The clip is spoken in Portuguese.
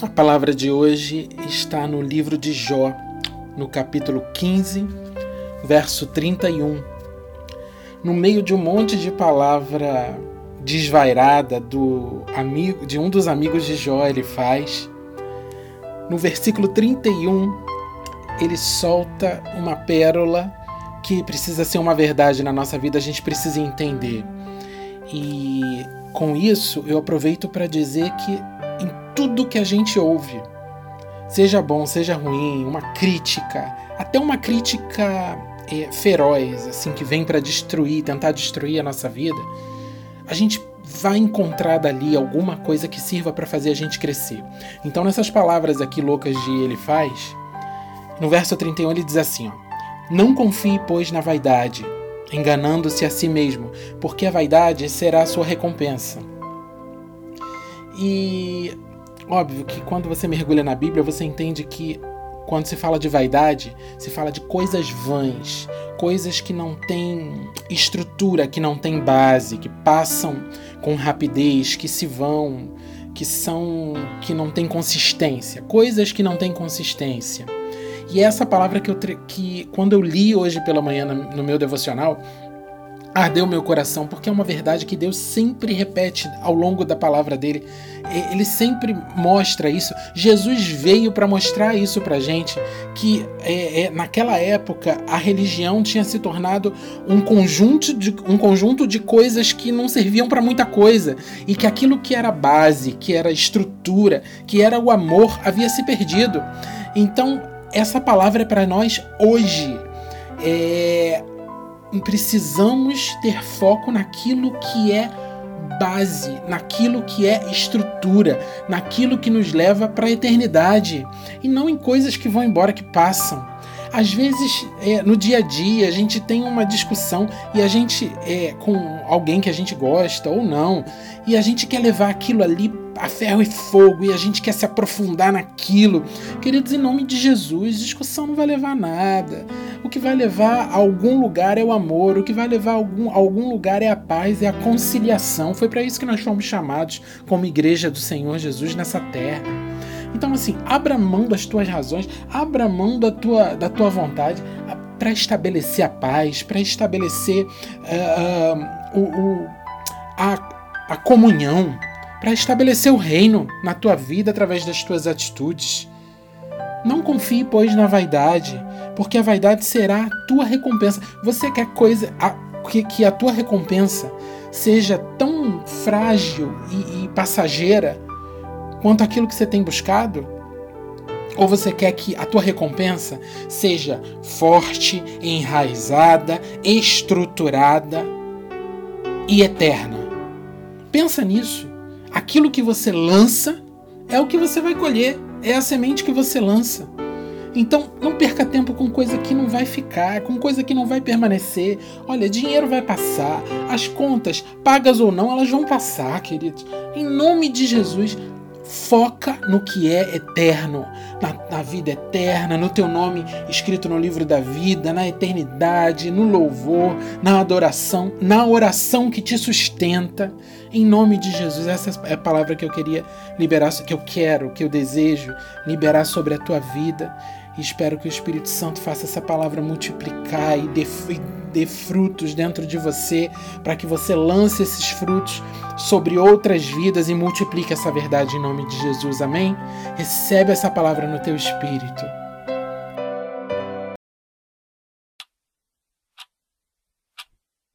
A palavra de hoje está no livro de Jó, no capítulo 15, verso 31. No meio de um monte de palavra desvairada do amigo, de um dos amigos de Jó, ele faz. No versículo 31, ele solta uma pérola que precisa ser uma verdade na nossa vida, a gente precisa entender. E com isso, eu aproveito para dizer que tudo que a gente ouve, seja bom, seja ruim, uma crítica, até uma crítica é, feroz, assim, que vem para destruir, tentar destruir a nossa vida, a gente vai encontrar dali alguma coisa que sirva para fazer a gente crescer. Então, nessas palavras aqui loucas de ele faz, no verso 31 ele diz assim: ó, Não confie, pois, na vaidade, enganando-se a si mesmo, porque a vaidade será a sua recompensa. E Óbvio que quando você mergulha na Bíblia, você entende que quando se fala de vaidade, se fala de coisas vãs, coisas que não têm estrutura, que não têm base, que passam com rapidez, que se vão, que são que não têm consistência, coisas que não têm consistência. E é essa palavra que eu que quando eu li hoje pela manhã no meu devocional, ardeu meu coração, porque é uma verdade que Deus sempre repete ao longo da palavra dele. Ele sempre mostra isso. Jesus veio para mostrar isso para gente, que é, é, naquela época a religião tinha se tornado um conjunto de, um conjunto de coisas que não serviam para muita coisa e que aquilo que era base, que era estrutura, que era o amor havia se perdido. Então essa palavra é para nós hoje. É, precisamos ter foco naquilo que é base, naquilo que é estrutura, naquilo que nos leva para a eternidade e não em coisas que vão embora, que passam. Às vezes, é, no dia a dia, a gente tem uma discussão e a gente é com alguém que a gente gosta ou não, e a gente quer levar aquilo ali a ferro e fogo e a gente quer se aprofundar naquilo. Queridos, em nome de Jesus, discussão não vai levar a nada. O que vai levar a algum lugar é o amor, o que vai levar a algum, a algum lugar é a paz, é a conciliação. Foi para isso que nós fomos chamados como igreja do Senhor Jesus nessa terra. Então, assim, abra mão das tuas razões, abra mão da tua, da tua vontade para estabelecer a paz, para estabelecer uh, uh, o, o, a, a comunhão, para estabelecer o reino na tua vida através das tuas atitudes. Não confie, pois, na vaidade, porque a vaidade será a tua recompensa. Você quer coisa a, que, que a tua recompensa seja tão frágil e, e passageira quanto aquilo que você tem buscado? Ou você quer que a tua recompensa seja forte, enraizada, estruturada e eterna? Pensa nisso. Aquilo que você lança é o que você vai colher, é a semente que você lança. Então, não perca tempo com coisa que não vai ficar, com coisa que não vai permanecer. Olha, dinheiro vai passar, as contas, pagas ou não, elas vão passar, queridos. Em nome de Jesus, Foca no que é eterno, na, na, vida eterna, no teu nome escrito no livro da vida, na eternidade, no louvor, na adoração, na oração que te sustenta. Em nome de Jesus, essa é a palavra que eu queria liberar, que eu quero, que eu desejo liberar sobre a tua vida. E espero que o Espírito Santo faça essa palavra multiplicar e dê, dê frutos dentro de você, para que você lance esses frutos sobre outras vidas e multiplique essa verdade em nome de Jesus. Amém? Recebe essa palavra no teu espírito.